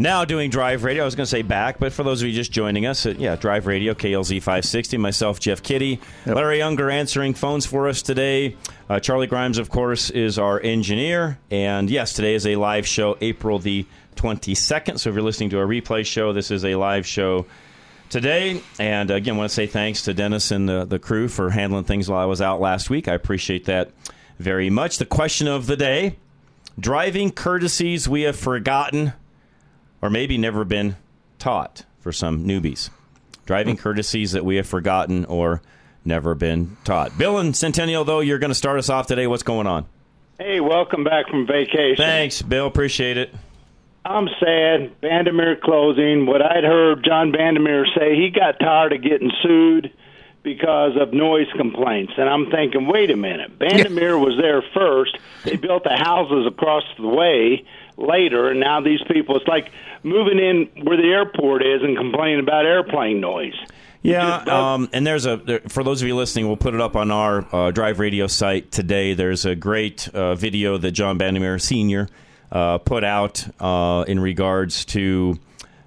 now doing Drive Radio. I was going to say back, but for those of you just joining us, uh, yeah, Drive Radio, KLZ 560. Myself, Jeff Kitty, Larry Younger answering phones for us today. Uh, Charlie Grimes, of course, is our engineer. And yes, today is a live show, April the 22nd. So if you're listening to a replay show, this is a live show today. And again, I want to say thanks to Dennis and the, the crew for handling things while I was out last week. I appreciate that very much. The question of the day driving courtesies we have forgotten or maybe never been taught for some newbies. Driving hmm. courtesies that we have forgotten or never been taught. Bill and Centennial, though, you're going to start us off today. What's going on? Hey, welcome back from vacation. Thanks, Bill. Appreciate it. I'm sad. Bandimere closing. What I'd heard John Bandimere say, he got tired of getting sued because of noise complaints. And I'm thinking, wait a minute. Bandimere was there first. They built the houses across the way later, and now these people, it's like moving in where the airport is and complaining about airplane noise. Yeah, um, and there's a there, for those of you listening, we'll put it up on our uh, Drive Radio site today. There's a great uh, video that John Bandimere Senior uh, put out uh, in regards to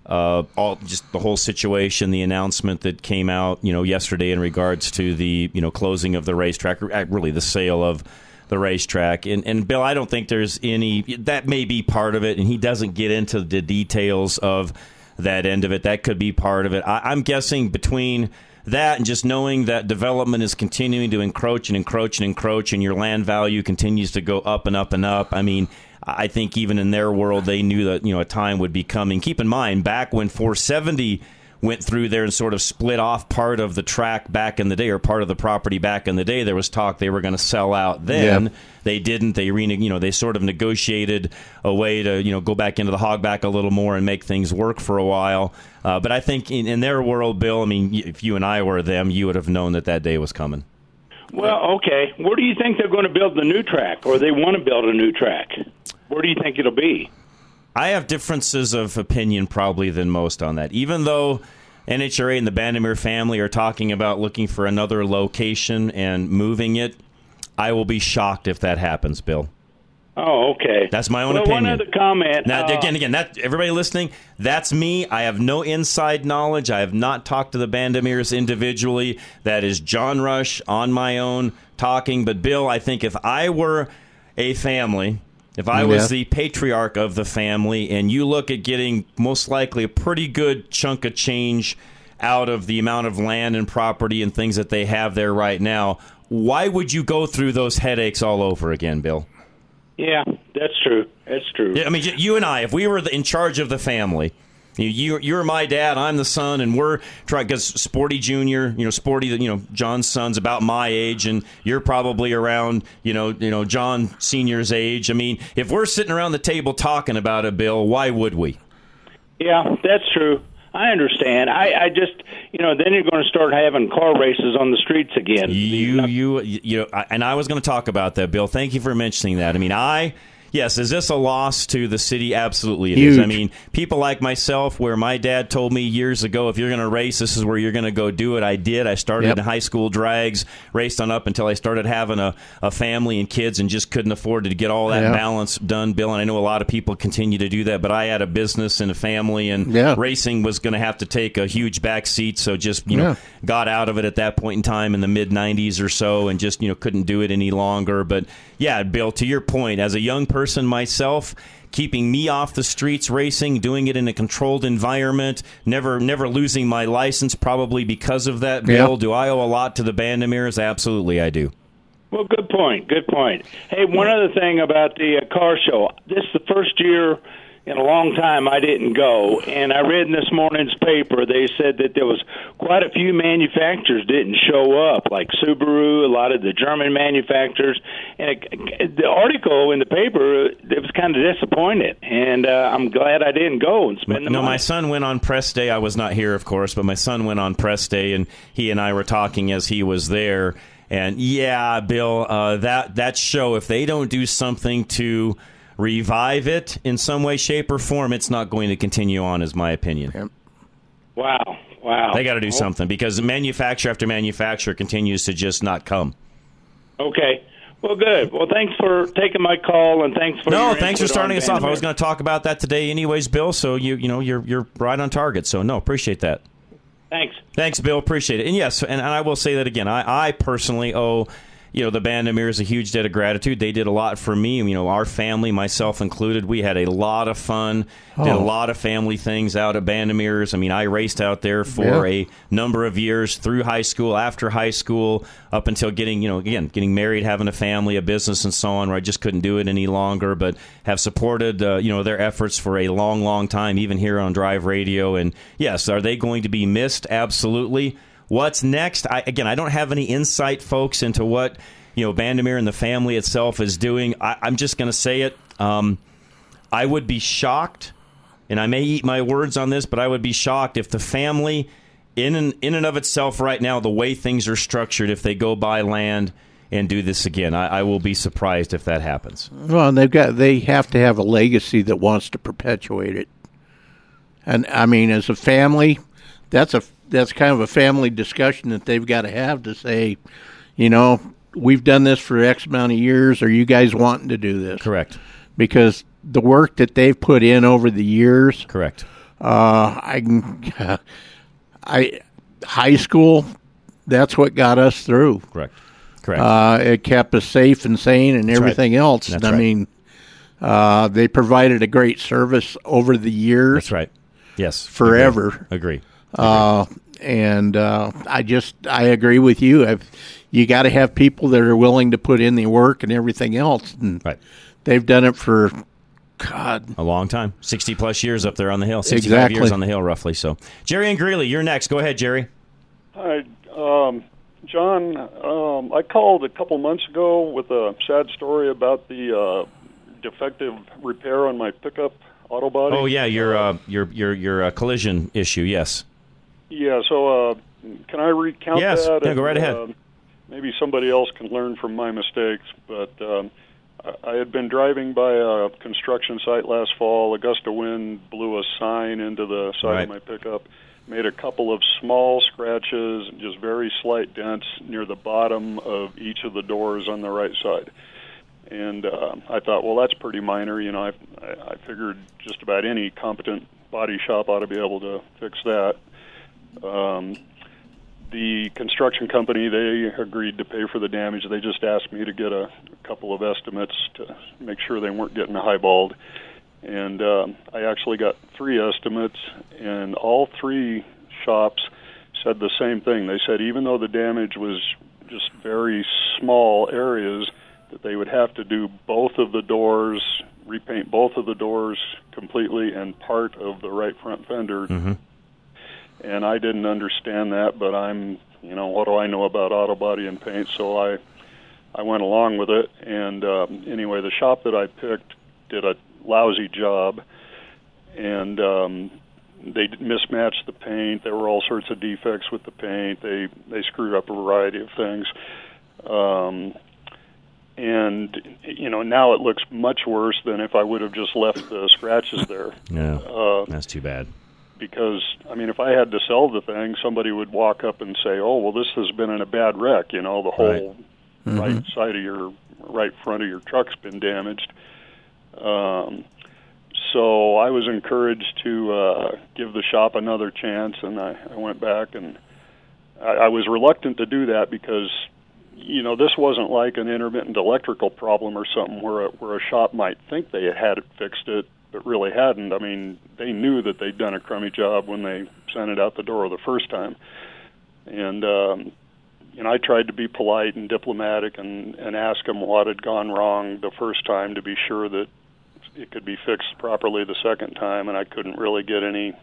uh, all just the whole situation, the announcement that came out, you know, yesterday in regards to the you know closing of the racetrack, uh, really the sale of the racetrack. And, and Bill, I don't think there's any that may be part of it, and he doesn't get into the details of that end of it. That could be part of it. I, I'm guessing between that and just knowing that development is continuing to encroach and encroach and encroach, and your land value continues to go up and up and up. I mean, I think even in their world, they knew that you know a time would be coming. Keep in mind, back when 470 went through there and sort of split off part of the track back in the day or part of the property back in the day, there was talk they were going to sell out then. Yeah. They didn't. They rene- you know they sort of negotiated a way to you know go back into the hogback a little more and make things work for a while. Uh, but I think in, in their world, Bill, I mean, if you and I were them, you would have known that that day was coming. Well, okay. Where do you think they're going to build the new track, or they want to build a new track? Where do you think it'll be? I have differences of opinion probably than most on that. Even though NHRA and the Bandimere family are talking about looking for another location and moving it, I will be shocked if that happens, Bill. Oh, okay. That's my own well, opinion. One other comment. Now, uh, again, again, that everybody listening, that's me. I have no inside knowledge. I have not talked to the Bandimeres individually. That is John Rush on my own talking. But Bill, I think if I were a family, if I was the patriarch of the family, and you look at getting most likely a pretty good chunk of change out of the amount of land and property and things that they have there right now, why would you go through those headaches all over again, Bill? Yeah, that's true. That's true. Yeah, I mean, you and I, if we were in charge of the family, you, you you're my dad, I'm the son, and we're trying because Sporty Junior, you know, Sporty, you know, John's son's about my age, and you're probably around, you know, you know, John Senior's age. I mean, if we're sitting around the table talking about it, Bill, why would we? Yeah, that's true. I understand. I, I just, you know, then you're going to start having car races on the streets again. You, you, you know, and I was going to talk about that, Bill. Thank you for mentioning that. I mean, I. Yes, is this a loss to the city? Absolutely, it is. I mean, people like myself, where my dad told me years ago, if you're going to race, this is where you're going to go do it. I did. I started Yep. in high school drags, raced on up until I started having a, a family and kids, and just couldn't afford to get all that Yeah. balance done, Bill. And I know a lot of people continue to do that, but I had a business and a family, and Yeah. racing was going to have to take a huge back seat. So just you know, Yeah. got out of it at that point in time in the mid 90s or so and just you know couldn't do it any longer but yeah bill to your point as a young person myself keeping me off the streets racing doing it in a controlled environment never never losing my license probably because of that bill Yeah. do i owe a lot to the Bandimeres absolutely i do Well, good point. Good point. Hey, one other thing about the uh, car show. This is the first year in a long time I didn't go, and I read in this morning's paper they said that there was quite a few manufacturers didn't show up, like Subaru, a lot of the German manufacturers, and it, the article in the paper it was kind of disappointed, and uh, I'm glad I didn't go and spend the no, money. my son went on press day. I was not here, of course, but my son went on press day, and he and I were talking as he was there. And yeah, Bill, uh, that that show, if they don't do something to revive it in some way, shape, or form, it's not going to continue on, is my opinion. Wow, wow. They got to do something because manufacturer after manufacturer continues to just not come. Okay. Well, good. Well, thanks for taking my call, and thanks for No, your thanks for starting us off. I was going to talk about that today, anyways, Bill. So you you know you're you're right on target. So no, appreciate that. Thanks. Thanks, Bill. Appreciate it. And yes, and, and I will say that again. I, I personally owe, you know, the Bandimeres a huge debt of gratitude. They did a lot for me. You know, our family, myself included, we had a lot of fun. Did a Oh. lot of family things out at Bandimere's. I mean, I raced out there for Yeah. a number of years through high school, after high school, up until getting, you know, again, getting married, having a family, a business, and so on, where I just couldn't do it any longer. But have supported, uh, you know, their efforts for a long, long time, even here on Drive Radio. And yes, are they going to be missed? Absolutely. What's next? I, again, I don't have any insight, folks, into what you know Bandimere and the family itself is doing. I, I'm just going to say it. Um, I would be shocked, and I may eat my words on this, but I would be shocked if the family, in and, in and of itself, right now, the way things are structured, if they go buy land and do this again, I, I will be surprised if that happens. Well, they've got they have to have a legacy that wants to perpetuate it. And I mean, as a family, that's a that's kind of a family discussion that they've got to have to say, you know, we've done this for X amount of years. Are you guys wanting to do this? Correct. Because the work that they've put in over the years, Correct. uh, I can, I high school, that's what got us through. Correct. Correct. Uh, it kept us safe and sane and right. everything else. That's and I right. mean, uh, they provided a great service over the years, That's right. Yes. forever. Agree. Agree. Uh, and uh, I just I agree with you. I've, you got to have people that are willing to put in the work and everything else, and Right. they've done it for God. A long time. 60 plus years up there on the hill. 65 Exactly. years on the hill, roughly. So, Jerry and Greeley, you're next. Go ahead, Jerry. Hi, um, John. Um, I called a couple months ago with a sad story about the uh, defective repair on my pickup auto body. Oh, yeah, your, uh, your, your, your uh, collision issue. Yes. Yeah. So, uh, can I recount Yes. that? Yeah, go right ahead. um, maybe somebody else can learn from my mistakes. But um, I- had been driving by a construction site last fall. A gust of wind blew a sign into the side Right. of my pickup. Made a couple of small scratches, just very slight dents near the bottom of each of the doors on the right side. And uh, I thought, well, that's pretty minor. You know, I I figured just about any competent body shop ought to be able to fix that. Um, the construction company they agreed to pay for the damage. They just asked me to get a, a couple of estimates to make sure they weren't getting highballed. And um, I actually got three estimates, and all three shops said the same thing. They said even though the damage was just very small areas, that they would have to do both of the doors, repaint both of the doors completely, and part of the right front fender and I didn't understand that, but I'm, you know, what do I know about auto body and paint? So I, I went along with it, and um, anyway, the shop that I picked did a lousy job, and um, they mismatched the paint. There were all sorts of defects with the paint. They they screwed up a variety of things. Um, and you know now it looks much worse than if I would have just left the scratches there. No. Uh, That's too bad. Because I mean, if I had to sell the thing, somebody would walk up and say, "Oh, well, this has been in a bad wreck. You know, the whole right, side of your right front of your truck's been damaged." Um, so I was encouraged to uh, give the shop another chance, and I, I went back and I, I was reluctant to do that because you know this wasn't like an intermittent electrical problem or something where a, where a shop might think they had it fixed it but really hadn't. I mean, they knew that they'd done a crummy job when they sent it out the door the first time, and um, know, I tried to be polite and diplomatic and and ask him what had gone wrong the first time to be sure that it could be fixed properly the second time, and I couldn't really get any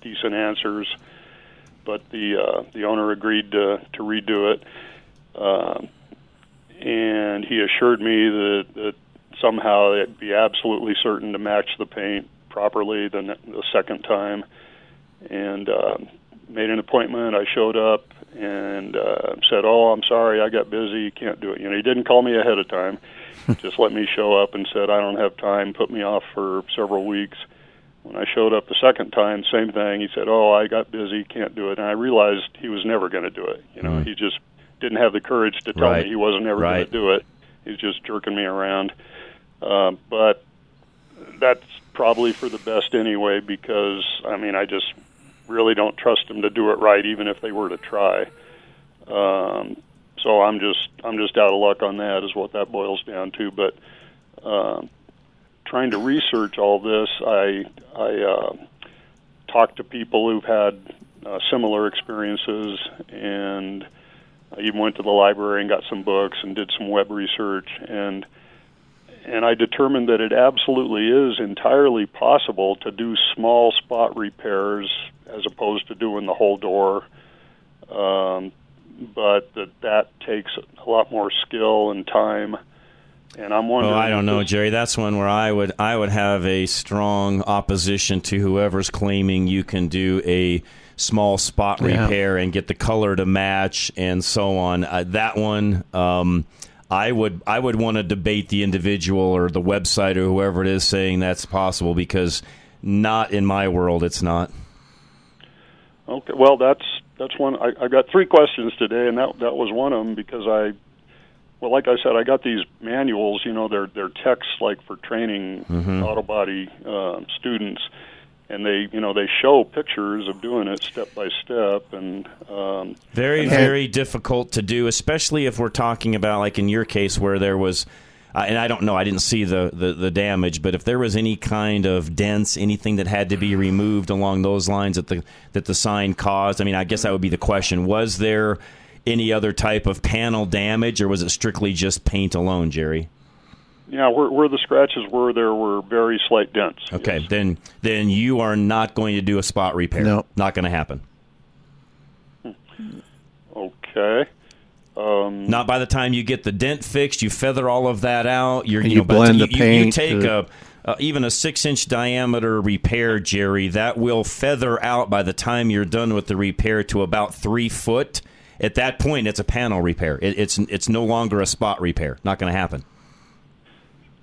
decent answers. But the uh, the owner agreed to to redo it, uh, and he assured me that, that somehow it'd be absolutely certain to match the paint properly the, the second time, and uh, made an appointment. I showed up and uh, said, "Oh, I'm sorry, I got busy, can't do it." You know, he didn't call me ahead of time just let me show up and said I don't have time, put me off for several weeks. When I showed up the second time, same thing. He said, "Oh, I got busy, can't do it." And I realized he was never going to do it. You know, mm. he just didn't have the courage to tell right. me he wasn't ever right. going to do it. He's just jerking me around. Uh, but that's probably for the best anyway, because I mean, I just really don't trust them to do it right, even if they were to try. Um, so I'm just I'm just out of luck on that is what that boils down to. But uh, trying to research all this, I I uh, talked to people who've had uh, similar experiences, and I even went to the library and got some books and did some web research and. And I determined that it absolutely is entirely possible to do small spot repairs as opposed to doing the whole door. Um, but that that takes a lot more skill and time. And I'm wondering. Oh, I don't know, Jerry. That's one where I would I would have a strong opposition to whoever's claiming you can do a small spot Yeah. repair and get the color to match and so on. Uh, that one. Um, I would I would want to debate the individual or the website or whoever it is saying that's possible because not in my world it's not. Okay, well, that's that's one. I, I got three questions today, and that that was one of them because I, well, like I said, I got these manuals. You know, they're they're texts like for training Mhm. auto body uh, students, and they you know they show pictures of doing it step by step, and um, Very, and very difficult to do, especially if we're talking about, like in your case, where there was, uh, and I don't know, I didn't see the, the, the damage, but if there was any kind of dents, anything that had to be removed along those lines that the that the sign caused, I mean, I guess that would be the question: Was there any other type of panel damage, or was it strictly just paint alone, Jerry? Yeah, where where the scratches were, there were very slight dents. Okay, then then you are not going to do a spot repair. No. not going to happen. Okay. Um, Not by the time you get the dent fixed, you feather all of that out. You're, And you, you know, by the blend time the you, you- you paint take to- a, uh, even a six inch diameter repair, Jerry. That will feather out by the time you're done with the repair to about three foot. At that point, it's a panel repair. It, it's it's no longer a spot repair. Not going to happen.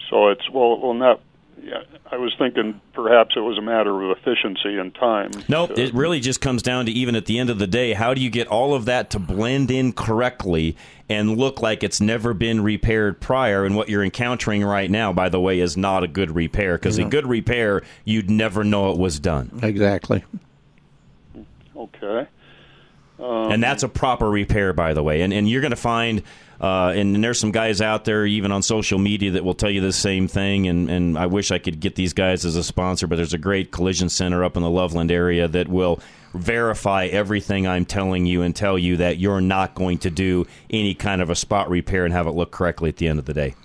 So it's well, well, not. Yeah, I was thinking perhaps it was a matter of efficiency and time. Nope. It really just comes down to even at the end of the day, how do you get all of that to blend in correctly and look like it's never been repaired prior? And what you're encountering right now, by the way, is not a good repair because a good repair, you'd never know it was done. Exactly. Okay. Um, and that's a proper repair, by the way. And and you're going to find, uh, and, and there's some guys out there even on social media that will tell you the same thing. And and I wish I could get these guys as a sponsor, but there's a great collision center up in the Loveland area that will verify everything I'm telling you and tell you that you're not going to do any kind of a spot repair and have it look correctly at the end of the day.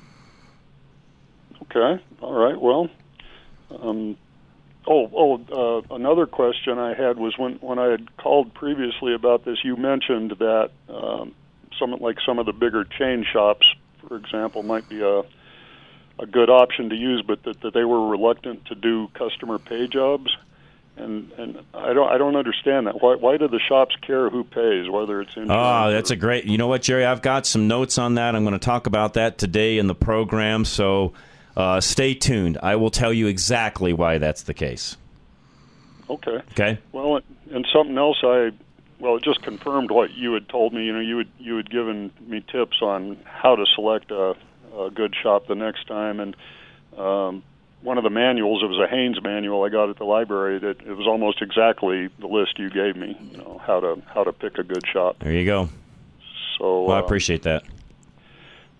Okay. All right. Well. Um, oh, oh. Uh, another question I had was when when I had called previously about this. You mentioned that um, some like some of the bigger chain shops, for example, might be a a good option to use, but that, that they were reluctant to do customer pay jobs. And and I don't I don't understand that. Why why do the shops care who pays, whether it's insurance? Oh, that's a great. You know what, Jerry? I've got some notes on that. I'm going to talk about that today in the program. So uh, stay tuned. I will tell you exactly why that's the case. Okay. Okay. Well, and something else I well, it just confirmed what you had told me. You know, you had you had given me tips on how to select a, a good shop the next time, and um, one of the manuals it was a Haynes manual I got at the library that it was almost exactly the list you gave me. You know how to how to pick a good shop. There you go. So Well, I uh, appreciate that.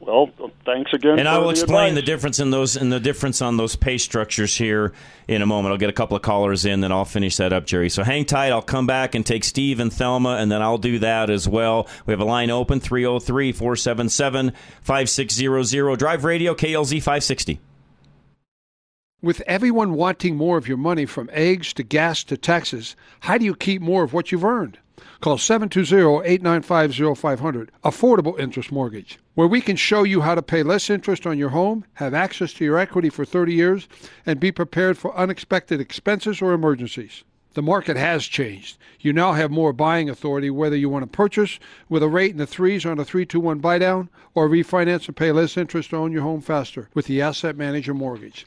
Well, thanks again. And I will the explain advice. the difference in those and the difference on those pay structures here in a moment. I'll get a couple of callers in, then I'll finish that up, Jerry. So hang tight. I'll come back and take Steve and Thelma, and then I'll do that as well. We have a line open 303 477 5600. Drive Radio, KLZ 560. With everyone wanting more of your money from eggs to gas to taxes, how do you keep more of what you've earned? Call 720-895-0500, Affordable Interest Mortgage, where we can show you how to pay less interest on your home, have access to your equity for 30 years, and be prepared for unexpected expenses or emergencies. The market has changed. You now have more buying authority whether you want to purchase with a rate in the threes on a 321 buy down or refinance and pay less interest to own your home faster with the Asset Manager Mortgage.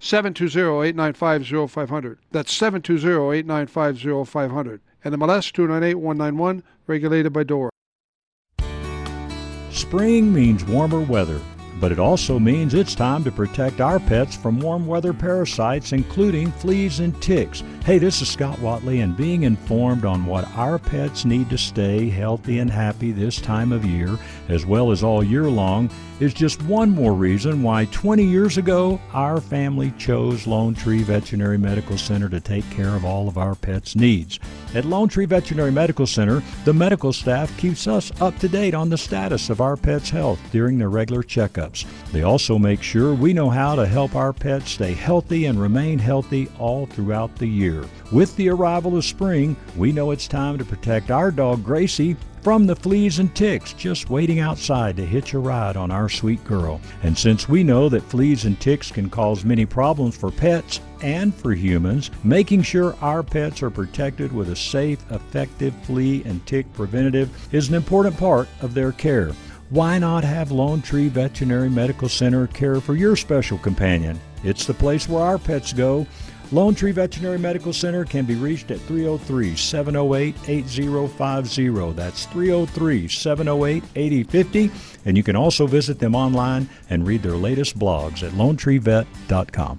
720-895-0500. That's 720-895-0500. And MLS 298-191, regulated by DORA. Spring means warmer weather, but it also means it's time to protect our pets from warm weather parasites, including fleas and ticks. Hey, this is Scott Watley, and being informed on what our pets need to stay healthy and happy this time of year, as well as all year long, is just one more reason why 20 years ago our family chose Lone Tree Veterinary Medical Center to take care of all of our pets' needs. At Lone Tree Veterinary Medical Center, the medical staff keeps us up to date on the status of our pets' health during their regular checkups. They also make sure we know how to help our pets stay healthy and remain healthy all throughout the year. With the arrival of spring, we know it's time to protect our dog Gracie from the fleas and ticks just waiting outside to hitch a ride on our sweet girl. And since we know that fleas and ticks can cause many problems for pets and for humans, making sure our pets are protected with a safe, effective flea and tick preventative is an important part of their care. Why not have Lone Tree Veterinary Medical Center care for your special companion? It's the place where our pets go. Lone Tree Veterinary Medical Center can be reached at 303 708 8050. That's 303 708 8050. And you can also visit them online and read their latest blogs at lonetreevet.com.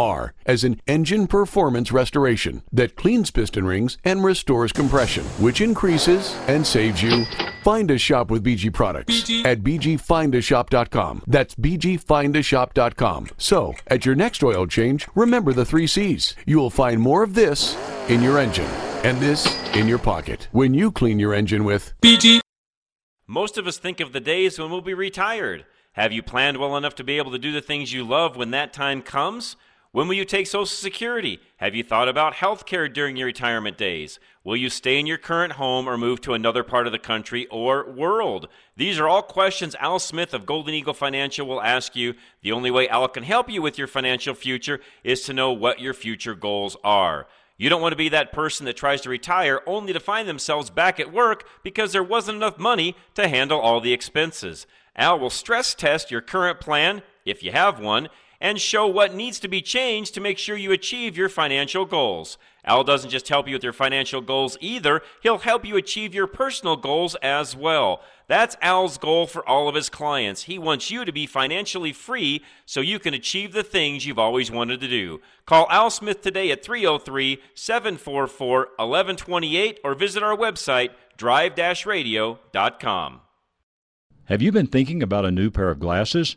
R as in engine performance restoration that cleans piston rings and restores compression, which increases and saves you. Find a shop with BG products at bgfindashop.com. That's bgfindashop.com. So, at your next oil change, remember the three C's. You will find more of this in your engine and this in your pocket when you clean your engine with BG. Most of us think of the days when we'll be retired. Have you planned well enough to be able to do the things you love when that time comes? When will you take Social Security? Have you thought about health care during your retirement days? Will you stay in your current home or move to another part of the country or world? These are all questions Al Smith of Golden Eagle Financial will ask you. The only way Al can help you with your financial future is to know what your future goals are. You don't want to be that person that tries to retire only to find themselves back at work because there wasn't enough money to handle all the expenses. Al will stress test your current plan, if you have one, and show what needs to be changed to make sure you achieve your financial goals. Al doesn't just help you with your financial goals either, he'll help you achieve your personal goals as well. That's Al's goal for all of his clients. He wants you to be financially free so you can achieve the things you've always wanted to do. Call Al Smith today at 303 744 1128 or visit our website, drive radio.com. Have you been thinking about a new pair of glasses?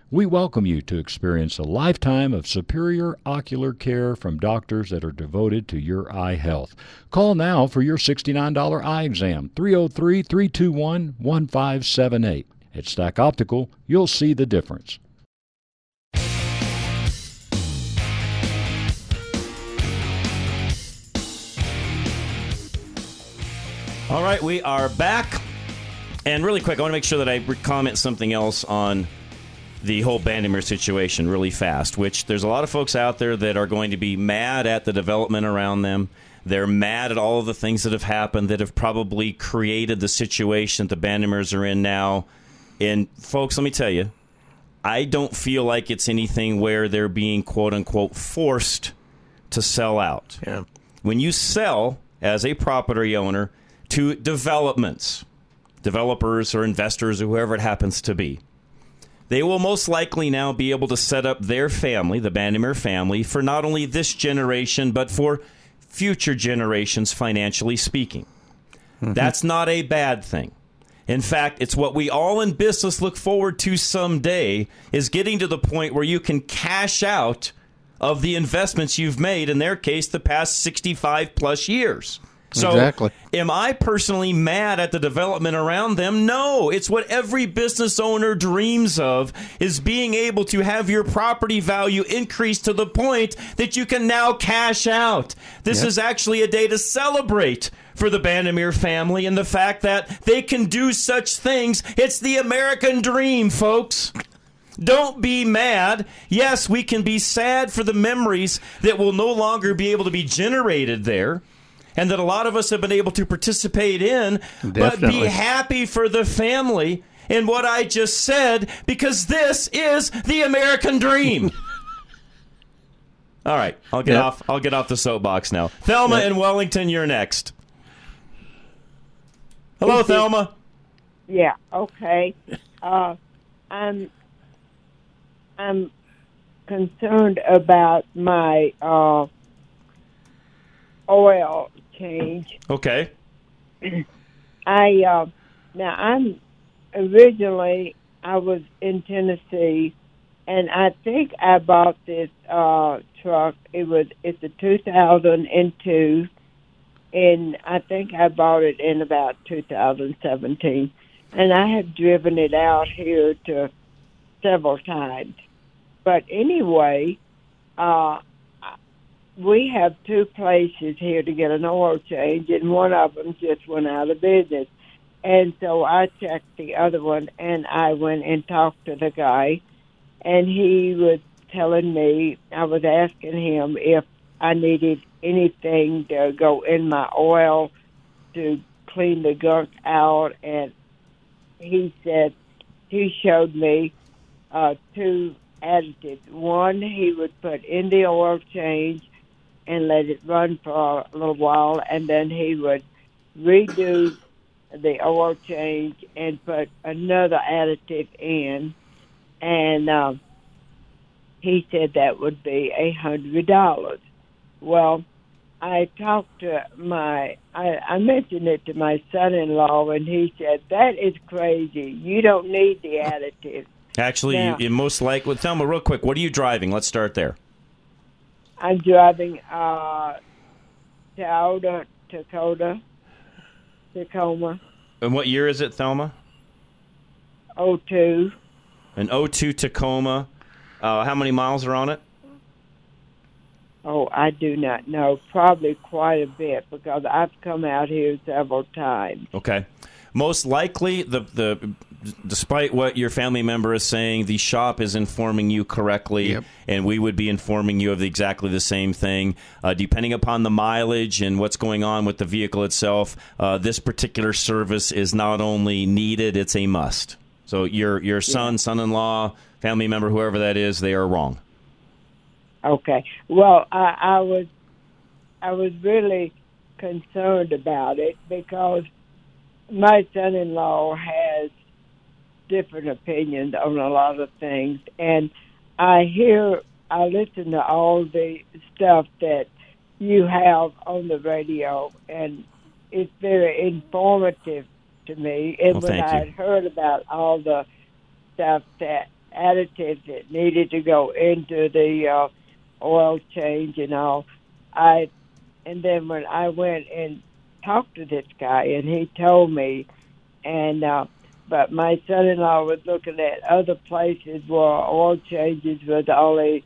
We welcome you to experience a lifetime of superior ocular care from doctors that are devoted to your eye health. Call now for your $69 eye exam, 303 321 1578. At Stack Optical, you'll see the difference. All right, we are back. And really quick, I want to make sure that I comment something else on the whole Bandimere situation really fast, which there's a lot of folks out there that are going to be mad at the development around them. They're mad at all of the things that have happened that have probably created the situation that the Bandimeres are in now. And folks, let me tell you, I don't feel like it's anything where they're being quote unquote forced to sell out. Yeah. When you sell as a property owner to developments, developers or investors or whoever it happens to be, they will most likely now be able to set up their family, the Bandimere family, for not only this generation, but for future generations, financially speaking. Mm-hmm. That's not a bad thing. In fact, it's what we all in business look forward to someday is getting to the point where you can cash out of the investments you've made, in their case, the past 65 plus years. So, exactly. am I personally mad at the development around them? No. It's what every business owner dreams of is being able to have your property value increase to the point that you can now cash out. This yep. is actually a day to celebrate for the Bandimere family and the fact that they can do such things. It's the American dream, folks. Don't be mad. Yes, we can be sad for the memories that will no longer be able to be generated there and that a lot of us have been able to participate in, Definitely. but be happy for the family in what I just said because this is the American dream. All right, I'll get Yep. off. I'll get off the soapbox now. Thelma Yep. in Wellington, you're next. Hello, Thelma. Yeah. Okay. Uh, I'm I'm concerned about my uh, oil change. Okay. I uh, now I'm originally I was in Tennessee, and I think I bought this uh, truck. It was it's a 2002, and I think I bought it in about 2017, and I have driven it out here to several times. But anyway, uh, we have two places here to get an oil change, and one of them just went out of business. And so I checked the other one, and I went and talked to the guy, and he was telling me, I was asking him if I needed anything to go in my oil to clean the gunk out, and he said he showed me uh, two additives. One he would put in the oil change and let it run for a little while, and then he would redo the oil change and put another additive in, and um, he said that would be a hundred dollars. Well, I talked to my, I, I mentioned it to my son-in-law, and he said that is crazy. You don't need the additive. Actually, Yeah. you, you most likely. Well, Thelma, real quick, what are you driving? Let's start there. I'm driving uh, Toyota Dakota, Tacoma, And what year is it, Thelma? 02. An 02 Tacoma. Uh, how many miles are on it? Oh, I do not know. Probably quite a bit because I've come out here several times. Okay. most likely the the despite what your family member is saying, the shop is informing you correctly, Yep. and we would be informing you of exactly the same thing. Uh, depending upon the mileage and what's going on with the vehicle itself, uh, this particular service is not only needed; it's a must. So your your son, son-in-law, family member, whoever that is, they are wrong. Okay. Well, I, I was I was really concerned about it because my son-in-law has different opinions on a lot of things, and I hear I listen to all the stuff that you have on the radio, and it's very informative to me. And Well, when I had heard about all the stuff that additives that needed to go into the uh, oil change and all, I and then when I went and talked to this guy and he told me, and uh, but my son-in-law was looking at other places where oil changes was only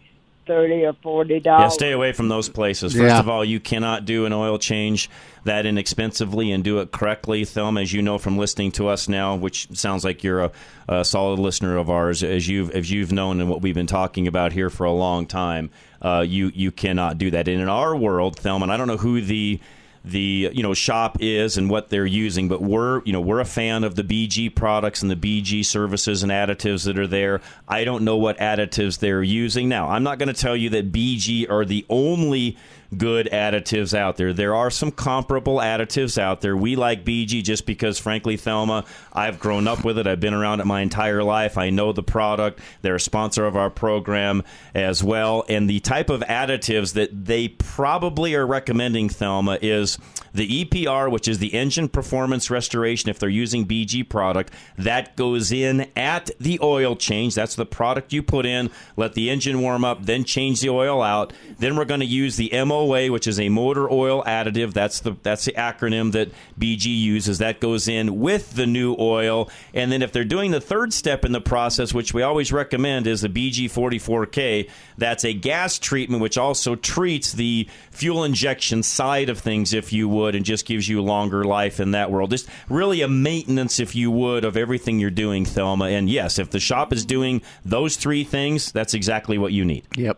thirty or forty dollars. Yeah, dollars. stay away from those places. First Yeah. of all, you cannot do an oil change that inexpensively and do it correctly. Thelma, as you know from listening to us now, which sounds like you're a, a solid listener of ours, as you've as you've known and what we've been talking about here for a long time, uh, you you cannot do that. And in our world, Thelma, and I don't know who the the you know shop is and what they're using but we're you know we're a fan of the BG products and the BG services and additives that are there. I don't know what additives they're using. Now I'm not going to tell you that BG are the only good additives out there. There are some comparable additives out there. We like BG just because frankly Thelma I've grown up with it. I've been around it my entire life. I know the product. They're a sponsor of our program as well. And the type of additives that they probably are recommending Thelma is the EPR, which is the engine performance restoration. If they're using BG product, that goes in at the oil change. That's the product you put in. Let the engine warm up, then change the oil out. Then we're going to use the MOA, which is a motor oil additive. That's the that's the acronym that BG uses. That goes in with the new oil. And then if they're doing the third step in the process, which we always recommend, is the BG 44K. That's a gas treatment, which also treats the fuel injection side of things, if you would, and just gives you longer life in that world. Just really a maintenance, if you would, of everything you're doing, Thelma. And yes, if the shop is doing those three things, that's exactly what you need. Yep.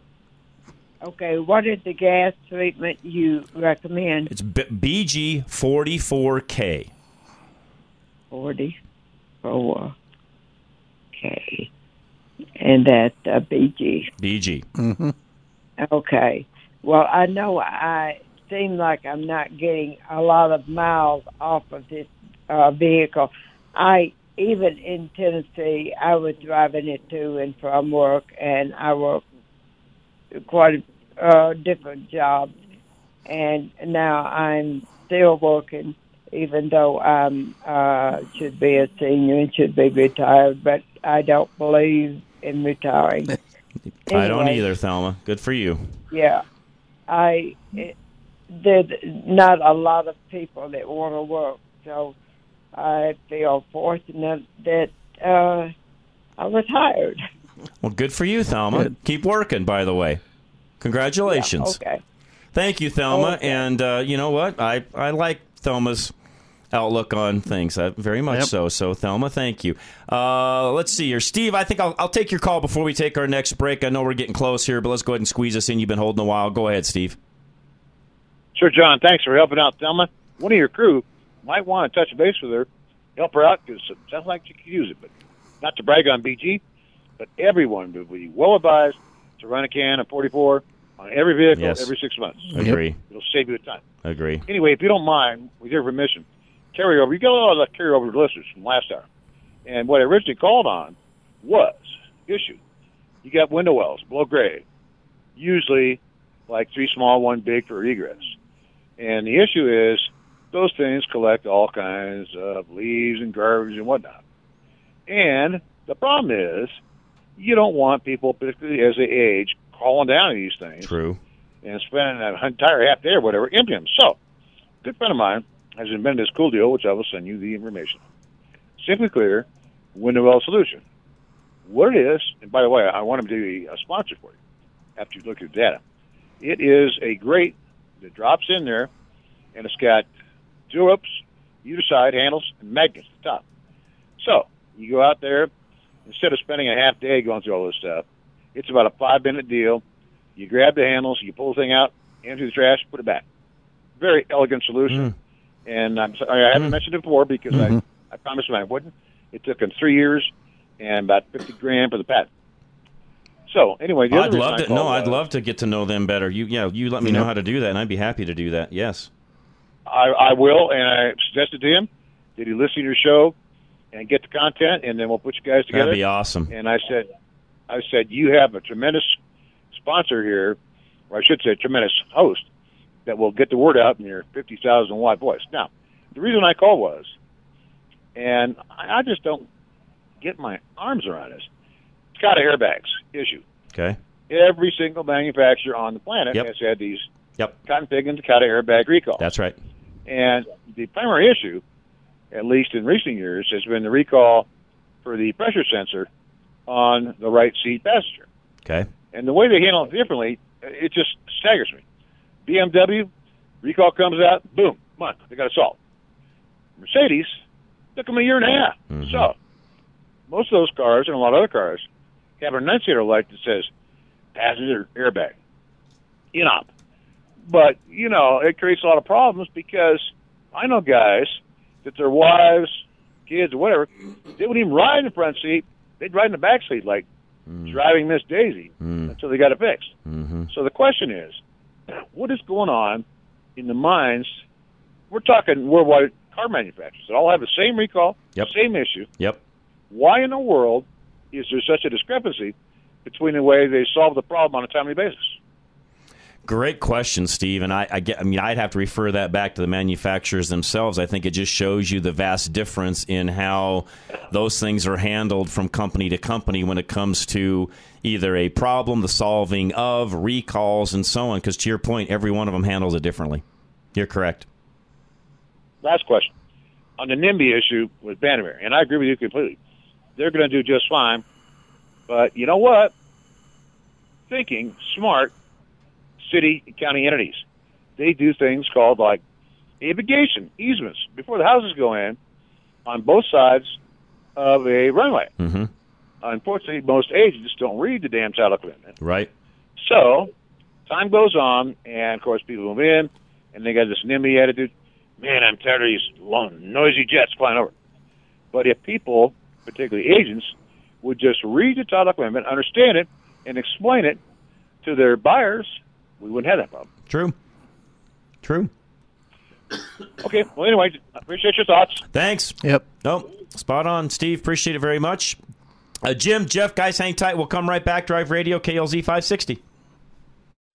Okay, what is the gas treatment you recommend? It's B- BG 44K. Forty four K, and that's uh, BG. BG. Mm-hmm. Okay. Well, I know I seem like I'm not getting a lot of miles off of this uh, vehicle. I even in Tennessee, I was driving it to and from work, and I work quite uh, different jobs, and now I'm still working, even though I'm uh, should be a senior and should be retired, but I don't believe in retiring. I don't either, Thelma. Good for you. Yeah, I it, there's not a lot of people that want to work, so I feel fortunate that uh, I was hired. Well, good for you, Thelma. Keep working, by the way. Congratulations. Okay. Thank you, Thelma. And uh, you know what? I, I like Thelma's outlook on things uh, very much Yep. so. So, Thelma, thank you. Uh, let's see here. Steve, I think I'll, I'll take your call before we take our next break. I know we're getting close here, but let's go ahead and squeeze us in. You've been holding a while. Go ahead, Steve. Sure, John. Thanks for helping out, Thelma. One of your crew might want to touch base with her, help her out because it sounds like she could use it. But not to brag on BG, but everyone would be well advised to run a can of 44 on every vehicle Yes. every six months. Agree. It'll save you a ton. Agree. Anyway, if you don't mind, with your permission, carryover. You got a lot of carryover listeners from last hour, and what I originally called on was issue. You got window wells below grade, usually like three small, one big for egress. And the issue is those things collect all kinds of leaves and garbage and whatnot. And the problem is you don't want people, particularly as they age, crawling down these things True. and spending an entire half day or whatever emptying them. So, a good friend of mine has invented this cool deal, which I will send you the information. Simply Clear window well solution. What it is, and by the way, I want him to be a sponsor for you after you look at the data. It is a grate that drops in there, and it's got tulips, You decide handles and magnets at the top. So you go out there instead of spending a half day going through all this stuff. It's about a five minute deal. You grab the handles, you pull the thing out, into the trash, put it back. Very elegant solution. And I'm sorry, I haven't mentioned it before because Mhm. I, I promised him I wouldn't. It took him three years and about fifty grand for the patent. So anyway, the I'd love I to. No, I'd was- love to get to know them better. You, yeah, you let me know how to do that, and I'd be happy to do that. Yes. I, I will, and I suggested to him that he listen to your show and get the content, and then we'll put you guys together. That'd be awesome. And I said, I said you have a tremendous sponsor here, or I should say, a tremendous host that will get the word out in your fifty thousand watt voice. Now, the reason I called was, and I, I just don't get my arms around this. Takata airbags issue. Okay. Every single manufacturer on the planet Yep. has had these Yep. cotton pig and Takata airbag recalls. That's right. And the primary issue, at least in recent years, has been the recall for the pressure sensor on the right seat passenger. Okay. And the way they handle it differently, uh, it just staggers me. BMW, recall comes out, boom, month, they got it solved. Mercedes, took them a year and a half. Mm-hmm. So, most of those cars and a lot of other cars have an annunciator light that says passenger airbag, INOP. But, you know, it creates a lot of problems because I know guys that their wives, kids, whatever, they wouldn't even ride in the front seat. They'd ride in the back seat like driving Miss Daisy until they got it fixed. Mm-hmm. So the question is, what is going on in the minds? We're talking worldwide car manufacturers that all have the same recall, Yep. same issue. Yep. Why in the world is there such a discrepancy between the way they solve the problem on a timely basis? Great question, Steve. And I, I get. I mean, I'd have to refer that back to the manufacturers themselves. I think it just shows you the vast difference in how those things are handled from company to company when it comes to either a problem, the solving of recalls, and so on. Because to your point, every one of them handles it differently. You're correct. Last question. On the NIMBY issue with Bandimere, and I agree with you completely. They're going to do just fine. But you know what? Thinking smart city and county entities. They do things called like navigation easements before the houses go in on both sides of a runway. Mm-hmm. Unfortunately, most agents don't read the damn title commitment. Right. So, time goes on, and of course, people move in, and they got this NIMBY attitude. Man, I'm tired of these long, noisy jets flying over. But if people, particularly agents, would just read the title commitment, understand it, and explain it to their buyers, we wouldn't have that problem. True. True. Okay. Well, anyway, appreciate your thoughts. Thanks. Yep. No, spot on, Steve. Appreciate it very much. Uh, Jim, Jeff, guys, hang tight. We'll come right back. Drive Radio, KLZ 560.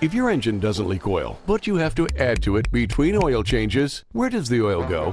If your engine doesn't leak oil, but you have to add to it between oil changes, where does the oil go?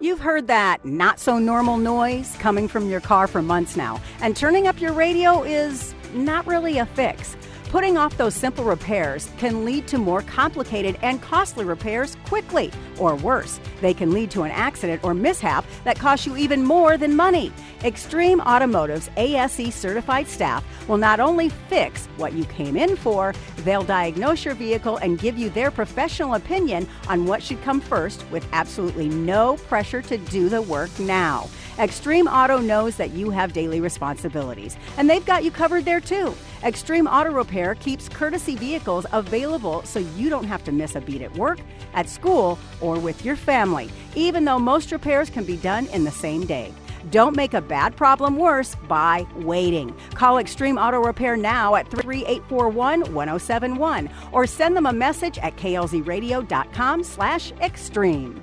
You've heard that not so normal noise coming from your car for months now, and turning up your radio is not really a fix. Putting off those simple repairs can lead to more complicated and costly repairs quickly, or worse, they can lead to an accident or mishap that costs you even more than money. Extreme Automotive's ASE certified staff will not only fix what you came in for, they'll diagnose your vehicle and give you their professional opinion on what should come first with absolutely no pressure to do the work now. Extreme Auto knows that you have daily responsibilities, and they've got you covered there too. Extreme Auto Repair keeps courtesy vehicles available so you don't have to miss a beat at work, at school, or with your family, even though most repairs can be done in the same day. Don't make a bad problem worse by waiting. Call Extreme Auto Repair now at 3841 1071 or send them a message at klzradio.com slash extreme.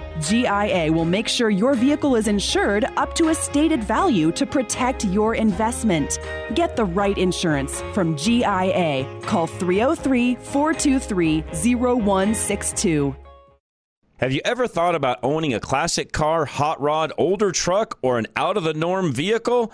GIA will make sure your vehicle is insured up to a stated value to protect your investment. Get the right insurance from GIA. Call 303 423 0162. Have you ever thought about owning a classic car, hot rod, older truck, or an out of the norm vehicle?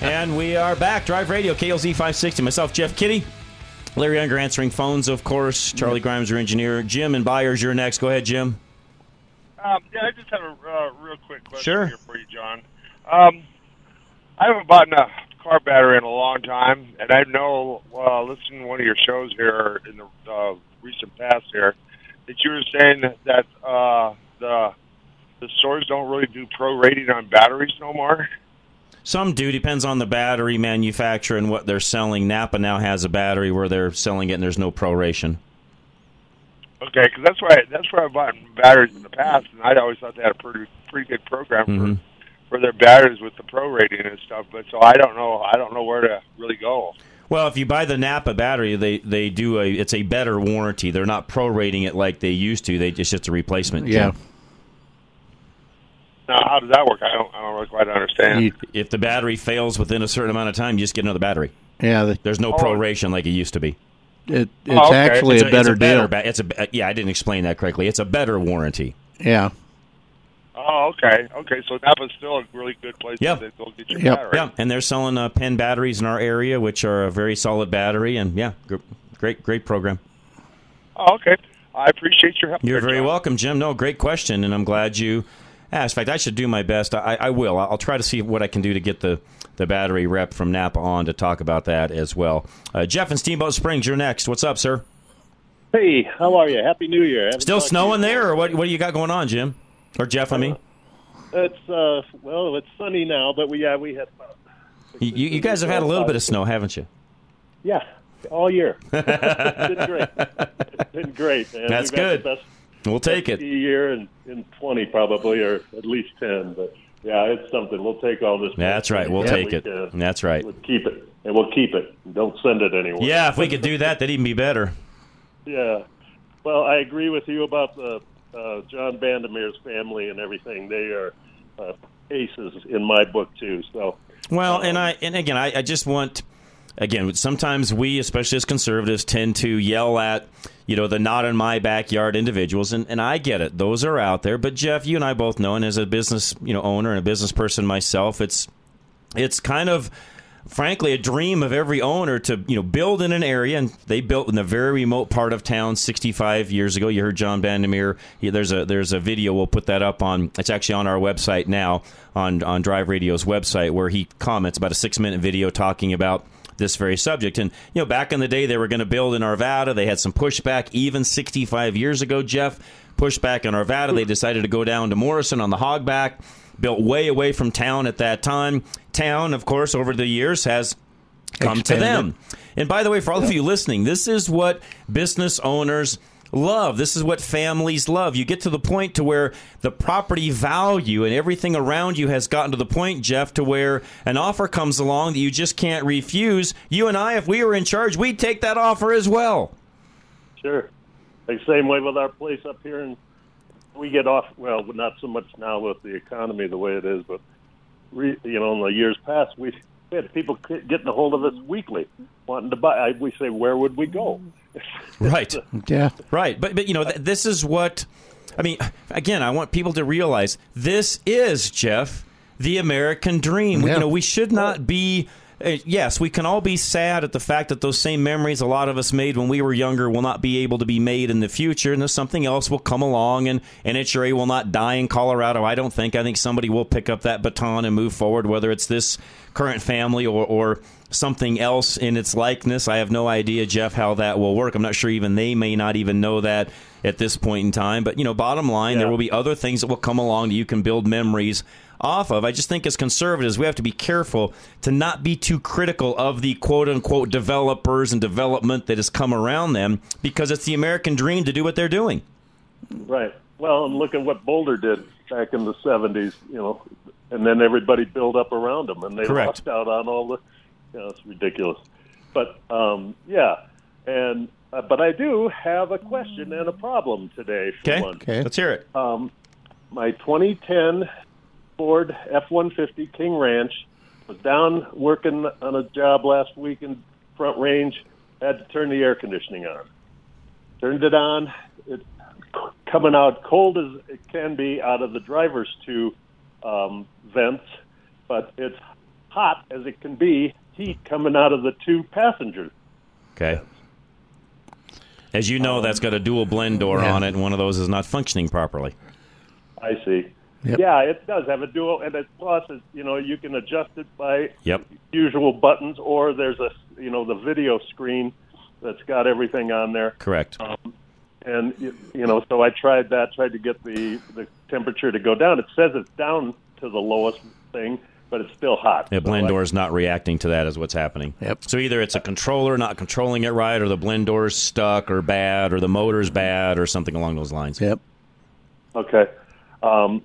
And we are back. Drive Radio, KLZ 560. Myself, Jeff Kitty. Larry Unger answering phones, of course. Charlie Grimes, your engineer. Jim and Byers, you're next. Go ahead, Jim. Um, yeah, I just have a uh, real quick question Sure. here for you, John. Um, I haven't bought a car battery in a long time, and I know, uh, listening to one of your shows here in the uh, recent past here, that you were saying that uh, the the stores don't really do pro rating on batteries no more. Some do. Depends on the battery manufacturer and what they're selling. Napa now has a battery where they're selling it and there's no proration. Okay, because that's why that's where I bought batteries in the past, and I always thought they had a pretty pretty good program for mm-hmm. for their batteries with the prorating and stuff. But so I don't know I don't know where to really go. Well, if you buy the Napa battery, they, they do a it's a better warranty. They're not prorating it like they used to. They it's just a replacement. Yeah. Jim. Now, how does that work? I don't I don't really quite understand. If the battery fails within a certain amount of time, you just get another battery. Yeah, the, There's no Oh. proration like it used to be. it, it's Oh, okay. actually It's a better it's better deal. ba- it's a yeah. I didn't explain that correctly. It's a better warranty. yeah. Oh, okay, okay. So Napa's still a really good place Yep. to go get your Yep. battery. Yeah, and they're selling uh, pen batteries in our area, which are a very solid battery, and yeah, gr- great great program. Oh, okay. I appreciate your help. You're there, very John. welcome, Jim. No, great question, and I'm glad you asked. In fact, I should do my best. I, I will. I'll try to see what I can do to get the, the battery rep from Napa on to talk about that as well. Uh, Jeff and Steamboat Springs, you're next. What's up, sir? Hey, how are you? Happy New Year. Haven't Still talked to you. snowing there, or what? What do you got going on, Jim? Or Jeff? I mean, It's uh, well, it's sunny now, but we yeah we had you, you you guys have had a little bit of snow, haven't you? yeah all year. it's been great. It's been great, man. That's good. The best, We'll take it. year in in twenty probably, or at least ten. But yeah, it's something. We'll take all this. That's right. We'll take we it. can. That's right. We'll keep it, and we'll keep it. Don't send it anywhere. Yeah, if we could do that, that'd even be better. Yeah. Well, I agree with you about the uh, John Bandimere's family and everything. They are uh, aces in my book too. So Well, and I and again, I, I just want again. Sometimes we, especially as conservatives, tend to yell at you know the not in my backyard individuals, and, and I get it; those are out there. But Jeff, you and I both know, and as a business you know owner and a business person myself, it's it's kind of frankly a dream of every owner to you know build in an area and they built in a very remote part of town 65 years ago you heard john Bandimere yeah, there's a there's a video we'll put that up on it's actually on our website now on on drive radio's website where he comments about a six minute video talking about this very subject. And you know back in the day they were going to build in arvada. They had some pushback even 65 years ago jeff. Pushback in arvada. They decided to go down to morrison on the hogback built way away from town at that time. Town, of course, over the years has come to them. And by the way, for all of you listening, this is what business owners love. This is what families love. You get to the point to where the property value and everything around you has gotten to the point, Jeff, to where an offer comes along that you just can't refuse. You and I, if we were in charge, we'd take that offer as well. Sure. The same way with our place up here and we get off well, not so much now with the economy the way it is, but re, you know, in the years past, we had people getting a hold of us weekly, wanting to buy. We say, where would we go? right. Yeah. Right. But but you know, th- this is what I mean. Again, I want people to realize this is Jeff the American dream. Yeah. You know, we should not be. Uh, yes, we can all be sad at the fact that those same memories a lot of us made when we were younger will not be able to be made in the future, and there's something else will come along, and NHRA will not die in Colorado. I don't think. I think somebody will pick up that baton and move forward, whether it's this current family or, or something else in its likeness. I have no idea, Jeff, how that will work. I'm not sure even they may not even know that at this point in time. But, you know, bottom line, there will be other things that will come along that you can build memories off of. I just think as conservatives, we have to be careful to not be too critical of the quote unquote developers and development that has come around them because it's the American dream to do what they're doing. Right. Well, and look at what Boulder did back in the '70s. You know, and then everybody built up around them, and they Correct. lost out on all the. You know, it's ridiculous. But um, yeah, and uh, but I do have a question and a problem today. For Okay. one. Okay. Let's hear it. Um, my 2010 Ford F-150 King Ranch was down working on a job last week in Front Range. Had to turn the air conditioning on. Turned it on. It coming out cold as it can be out of the driver's two um, vents, but it's hot as it can be. Heat coming out of the two passengers. Okay. As you know, that's got a dual blend door Yeah. on it, and one of those is not functioning properly. I see. Yep. Yeah, it does have a dual, and it, plus, it, you know, you can adjust it by Yep. usual buttons, or there's a, you know, the video screen that's got everything on there. Correct. Um, and you you know, so I tried that, tried to get the the temperature to go down. It says it's down to the lowest thing, but it's still hot. The blend door is not reacting to that, is what's happening. Yep. So either it's a controller not controlling it right, or the blend door's stuck or bad, or the motor's bad, or something along those lines. Yep. Okay. Um,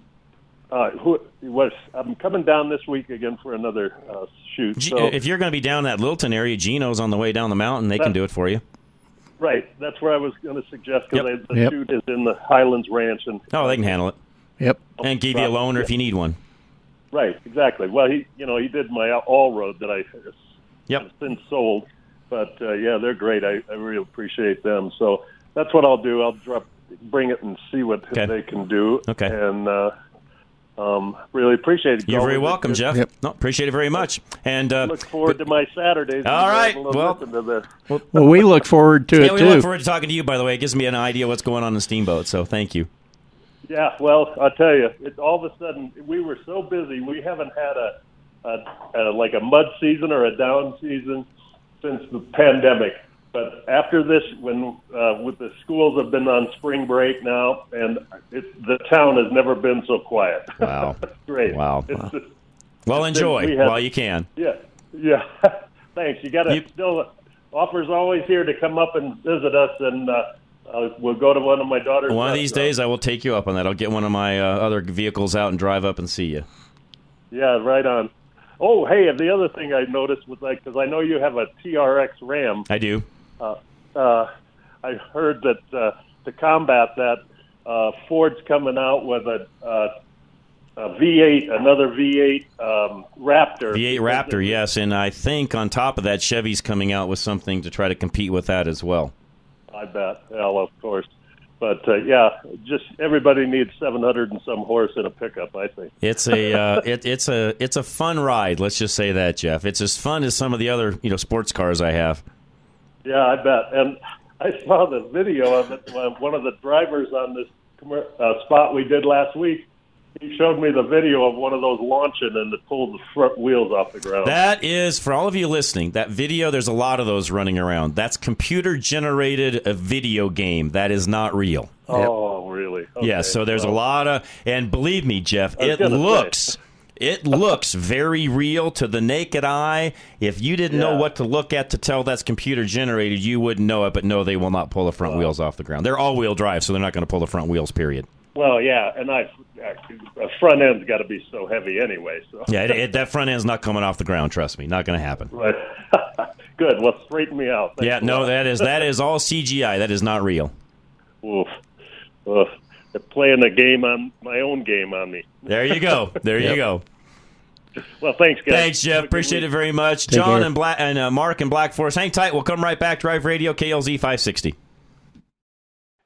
uh, who was? I'm coming down this week again for another uh, shoot. G- So, if you're going to be down that Littleton area, Gino's on the way down the mountain. They can do it for you. right, that's where I was going to suggest because Yep. the Yep. shoot is in the Highlands Ranch, and Oh, they can handle it. Yep. And give you a loaner if you need one. Right, exactly. Well, he, you know, he did my all road that I Yep. have since sold, but uh, yeah, they're great. I, I really appreciate them. So that's what I'll do. I'll drop, bring it, and see what they can do. Okay. and uh, um, really appreciate it. You're very welcome, good- Jeff. No, appreciate it very much. And uh, Look forward to my Saturdays. All right, We'll well- to this. Well, we look forward to yeah, it we too. look forward to talking to you. By the way, it gives me an idea what's going on in the Steamboat. So thank you. Yeah, well, I'll tell you, it, all of a sudden we were so busy. We haven't had a, a, a like a mud season or a down season since the pandemic. But after this, when uh, with the schools have been on spring break now, and it, the town has never been so quiet. Wow. Great. Wow. It's Wow. just- Well, enjoy we had- while you can. Yeah, yeah. Thanks. You got to still offers always here to come up and visit us, and uh, uh, we'll go to one of my daughter's. One of these days, I will take you up on that. I'll get one of my uh, other vehicles out and drive up and see you. Yeah, right on. Oh, hey, and the other thing I noticed was like because I know you have a TRX Ram. I do. Uh, uh, I heard that uh, to combat that, uh, Ford's coming out with a, uh, a V8, another V8 um, Raptor. V8 Raptor, yes, and I think on top of that, Chevy's coming out with something to try to compete with that as well. I bet. Well, of course. But uh, yeah, just everybody needs 700 and some horse in a pickup. I think It's a uh, it, it's a it's a fun ride. Let's just say that, Jeff. It's as fun as some of the other you know sports cars I have. Yeah, I bet. And I saw the video of it. uh, One of the drivers on this uh, spot we did last week, he showed me the video of one of those launching and it pulled the front wheels off the ground. That is for all of you listening. That video, there's a lot of those running around. That's computer generated a uh, video game. That is not real. oh, really? Okay, yeah, so there's a lot of, and believe me, Jeff, it looks, it looks very real to the naked eye. If you didn't know what to look at to tell that's computer generated, you wouldn't know it. But no, they will not pull the front wheels off the ground. They're all wheel drive, so they're not going to pull the front wheels. Period. Well, yeah, and I a front end's got to be so heavy anyway. So Yeah, it, it, that front end's not coming off the ground. Trust me, not going to happen. Right. Good. Well, straighten me out. Thanks yeah, no, lot. that is that is all CGI. That is not real. Oof. Oof. They're playing a game on my own game on me. There you go. There you go. Well, thanks, guys. Thanks, Jeff. Appreciate it very much. Take John care. and Black and uh, Mark and Black Forest. Hang tight. We'll come right back. Drive Radio KLZ 560.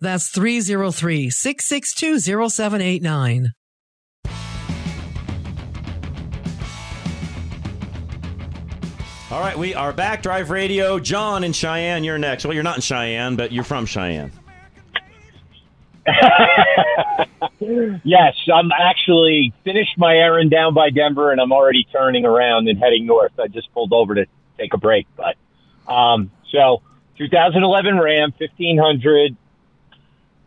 That's 303 662 0789. All right, we are back. Drive Radio. John in Cheyenne, you're next. Well, you're not in Cheyenne, but you're from Cheyenne. yes, I'm actually finished my errand down by Denver, and I'm already turning around and heading north. I just pulled over to take a break, but um, so 2011 Ram 1500.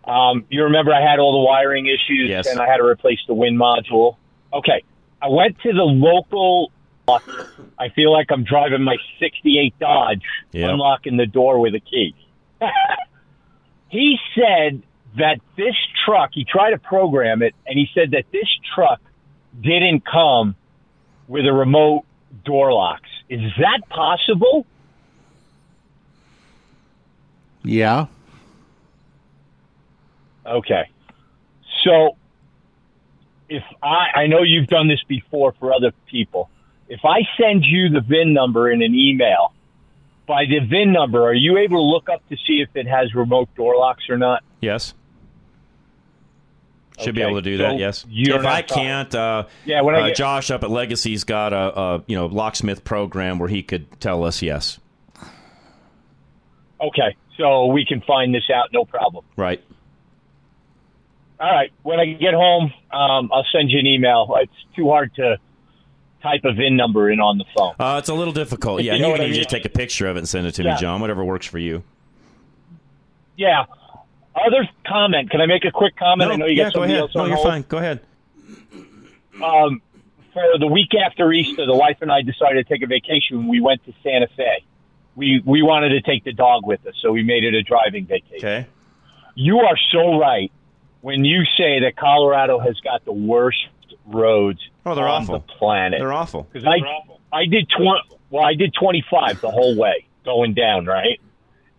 Um, you remember I had all the wiring issues, Yes. and I had to replace the wind module. Okay, I went to the local. I feel like I'm driving my '68 Dodge, Yep. unlocking the door with a key. he said that this truck, he tried to program it, and he said that this truck didn't come with a remote door locks. Is that possible? Yeah. Okay. So, if I, I know you've done this before for other people, if I send you the VIN number in an email, by the VIN number, are you able to look up to see if it has remote door locks or not? Yes. Should be able to do so that. Yes. if I can't, uh, Yeah, when I uh, get- Josh up at Legacy's got a, a you know locksmith program where he could tell us yes. Okay, so we can find this out, no problem. Right. All right. When I get home, um, I'll send you an email. It's too hard to type a VIN number in on the phone. Uh, it's a little difficult. Yeah, you know you can I mean. just take a picture of it and send it to Yeah. me, John. Whatever works for you. Yeah. Other comment. Can I make a quick comment? I know you yeah, got go ahead. else No, you're hold. fine. Go ahead. Um, for the week after Easter, the wife and I decided to take a vacation. We went to Santa Fe. We we wanted to take the dog with us, so we made it a driving vacation. Okay. You are so right when you say that Colorado has got the worst roads Oh, they're on awful. the planet. They're awful. Because I I did twenty. Well, I did twenty five the whole way going down, right?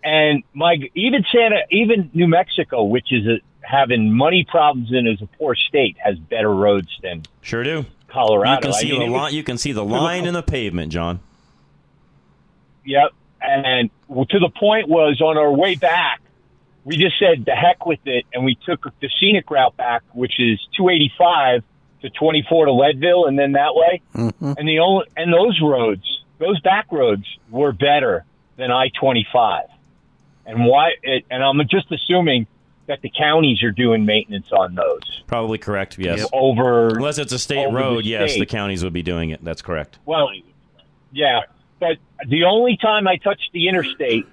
And my even Santa, even New Mexico, which is a, having money problems and is a poor state, has better roads than Sure do. Colorado. You can I see mean, the line. You can see the line in the pavement, John. Yep. And to the point was on our way back, we just said the heck with it, and we took the scenic route back, which is 285 to 24 to Leadville, and then that way. Mm-hmm. And the only and those roads, those back roads, were better than I-25. And why? It, and I'm just assuming that the counties are doing maintenance on those. Probably correct. Yes. Over Unless it's a state over the road, yes, state. the counties would be doing it. That's correct. Well, yeah, but the only time I touched the interstate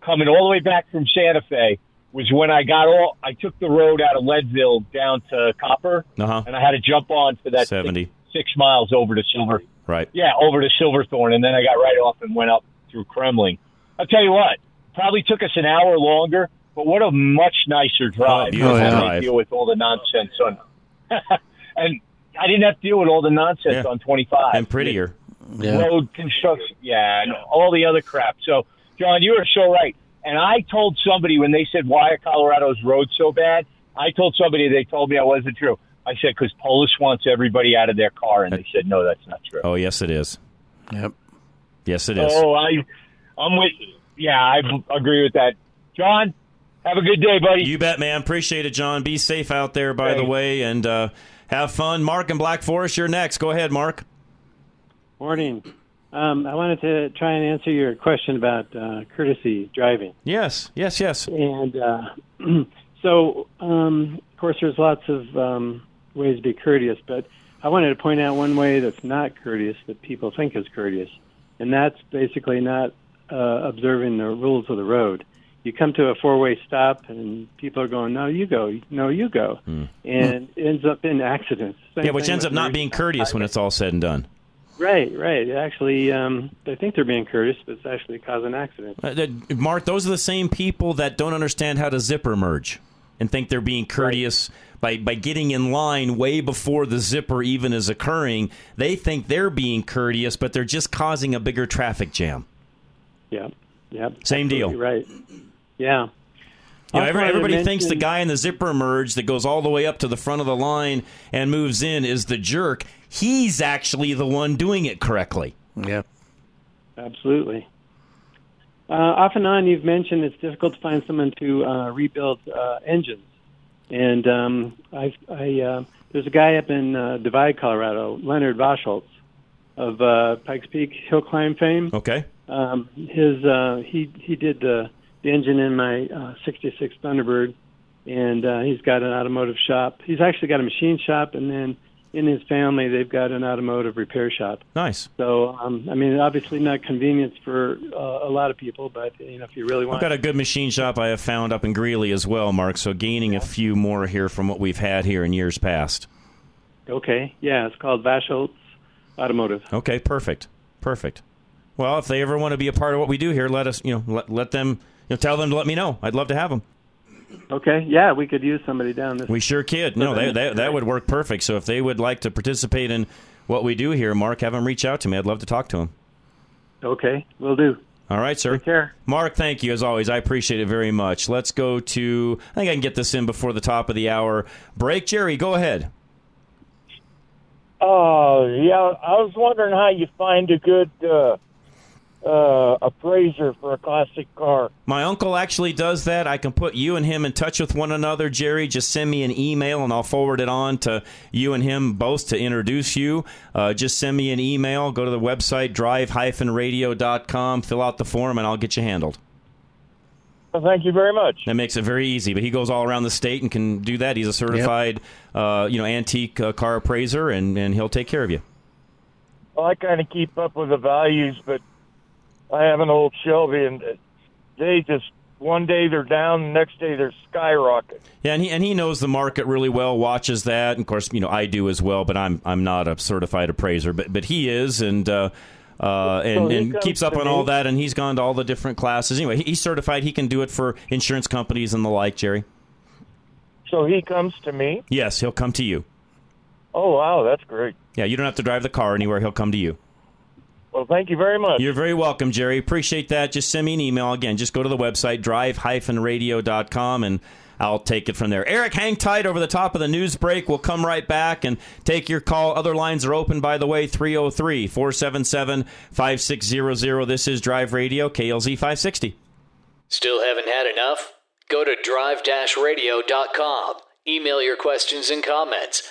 coming all the way back from Santa Fe was when I got all. I took the road out of Leadville down to Copper, Uh-huh. and I had to jump on for that seventy Six, six miles over to Silver. Right. Yeah, over to Silverthorne, and then I got right off and went up through Kremling. I'll tell you what, probably took us an hour longer, but what a much nicer drive. beautiful I didn't. Deal with all the nonsense on, and I didn't have to deal with all the nonsense Yeah. on 25 And prettier. road construction, yeah, and all the other crap. So, John, you are so right. And I told somebody when they said, "Why are Colorado's roads so bad?" I told somebody they told me I wasn't true. I said because Polis wants everybody out of their car, and they said, "No, that's not true." Oh, yes, it is. Yep. Yes, it is. Oh, I, I'm with. Yeah, I agree with that. John, have a good day, buddy. You bet, man. Appreciate it, John. Be safe out there, by the way, and uh, have fun. Mark and Black Forest, you're next. Go ahead, Mark. Morning. Um, I wanted to try and answer your question about uh, courtesy driving. Yes, yes, yes. And uh, so, um, of course, there's lots of um, ways to be courteous, but I wanted to point out one way that's not courteous that people think is courteous, and that's basically not uh, observing the rules of the road. You come to a four-way stop, and people are going, "No, you go. No, you go," and it ends up in accidents. Same yeah, which ends up not being courteous when it's all said and done. Right, right. Actually, um, they think they're being courteous, but it's actually causing accidents. Uh, that- Mark, those are the same people that don't understand how to zipper merge and think they're being courteous by, by getting in line way before the zipper even is occurring. They think they're being courteous, but they're just causing a bigger traffic jam. Yeah, yeah. Same deal. Right. Yeah. You know, everybody thinks the guy in the zipper merge that goes all the way up to the front of the line and moves in is the jerk. He's actually the one doing it correctly. Yeah. Absolutely. Uh, off and on, you've mentioned it's difficult to find someone to uh, rebuild uh, engines, and um, I, I uh, there's a guy up in uh, Divide, Colorado, Leonard Vahsholtz of uh, Pikes Peak hill climb fame. Okay. Um, his uh, he he did the the engine in my uh, '66 Thunderbird, and uh, he's got an automotive shop. He's actually got a machine shop, and then in his family they've got an automotive repair shop. Nice. So um, I mean, obviously not convenience for uh, a lot of people, but you know if you really want, I've got a good machine shop I have found up in Greeley as well, Mark. So gaining a few more here from what we've had here in years past. Okay, yeah, it's called Vahsholtz Automotive. Okay, perfect, perfect. Well, if they ever want to be a part of what we do here, let us, you know, let, let them, you know, tell them to let me know. I'd love to have them. Okay, yeah, we could use somebody down this. We sure could. No, that, that, that would work perfect. So if they would like to participate in what we do here, Mark, have them reach out to me. I'd love to talk to them. Okay, we'll do. All right, sir. Take care. Mark, thank you as always. I appreciate it very much. Let's go to, I think I can get this in before the top of the hour break. Jerry, go ahead. Oh, yeah. I was wondering how you find a good uh, uh, appraiser for a classic car. My uncle actually does that. I can put you and him in touch with one another, Jerry. Just send me an email and I'll forward it on to you and him both to introduce you. Uh, just send me an email. Go to the website, drive-radio.com, fill out the form, and I'll get you handled. Well, thank you very much. That makes it very easy. But he goes all around the state and can do that. He's a certified, uh, you know, antique uh, car appraiser, and, and he'll take care of you. Well, I kind of keep up with the values, but I have an old Shelby, and they just one day they're down, the next day they're skyrocketing. Yeah, and he and he knows the market really well. Watches that, and of course, you know, I do as well. But I'm I'm not a certified appraiser, but but he is, and. Uh, uh, and, So and keeps up on all that, and he's gone to all the different classes. Anyway, he- he's certified. He can do it for insurance companies and the like, Jerry. So he comes to me. Yes, he'll come to you. Oh wow, that's great. Yeah, you don't have to drive the car anywhere. He'll come to you. Well, thank you very much. You're very welcome, Jerry. Appreciate that. Just send me an email. Again, just go to the website, drive-radio.com, and I'll take it from there. Eric, hang tight over the top of the news break. We'll come right back and take your call. Other lines are open, by the way, 303 477 5600. This is Drive Radio, KLZ 560. Still haven't had enough? Go to drive-radio.com. Email your questions and comments.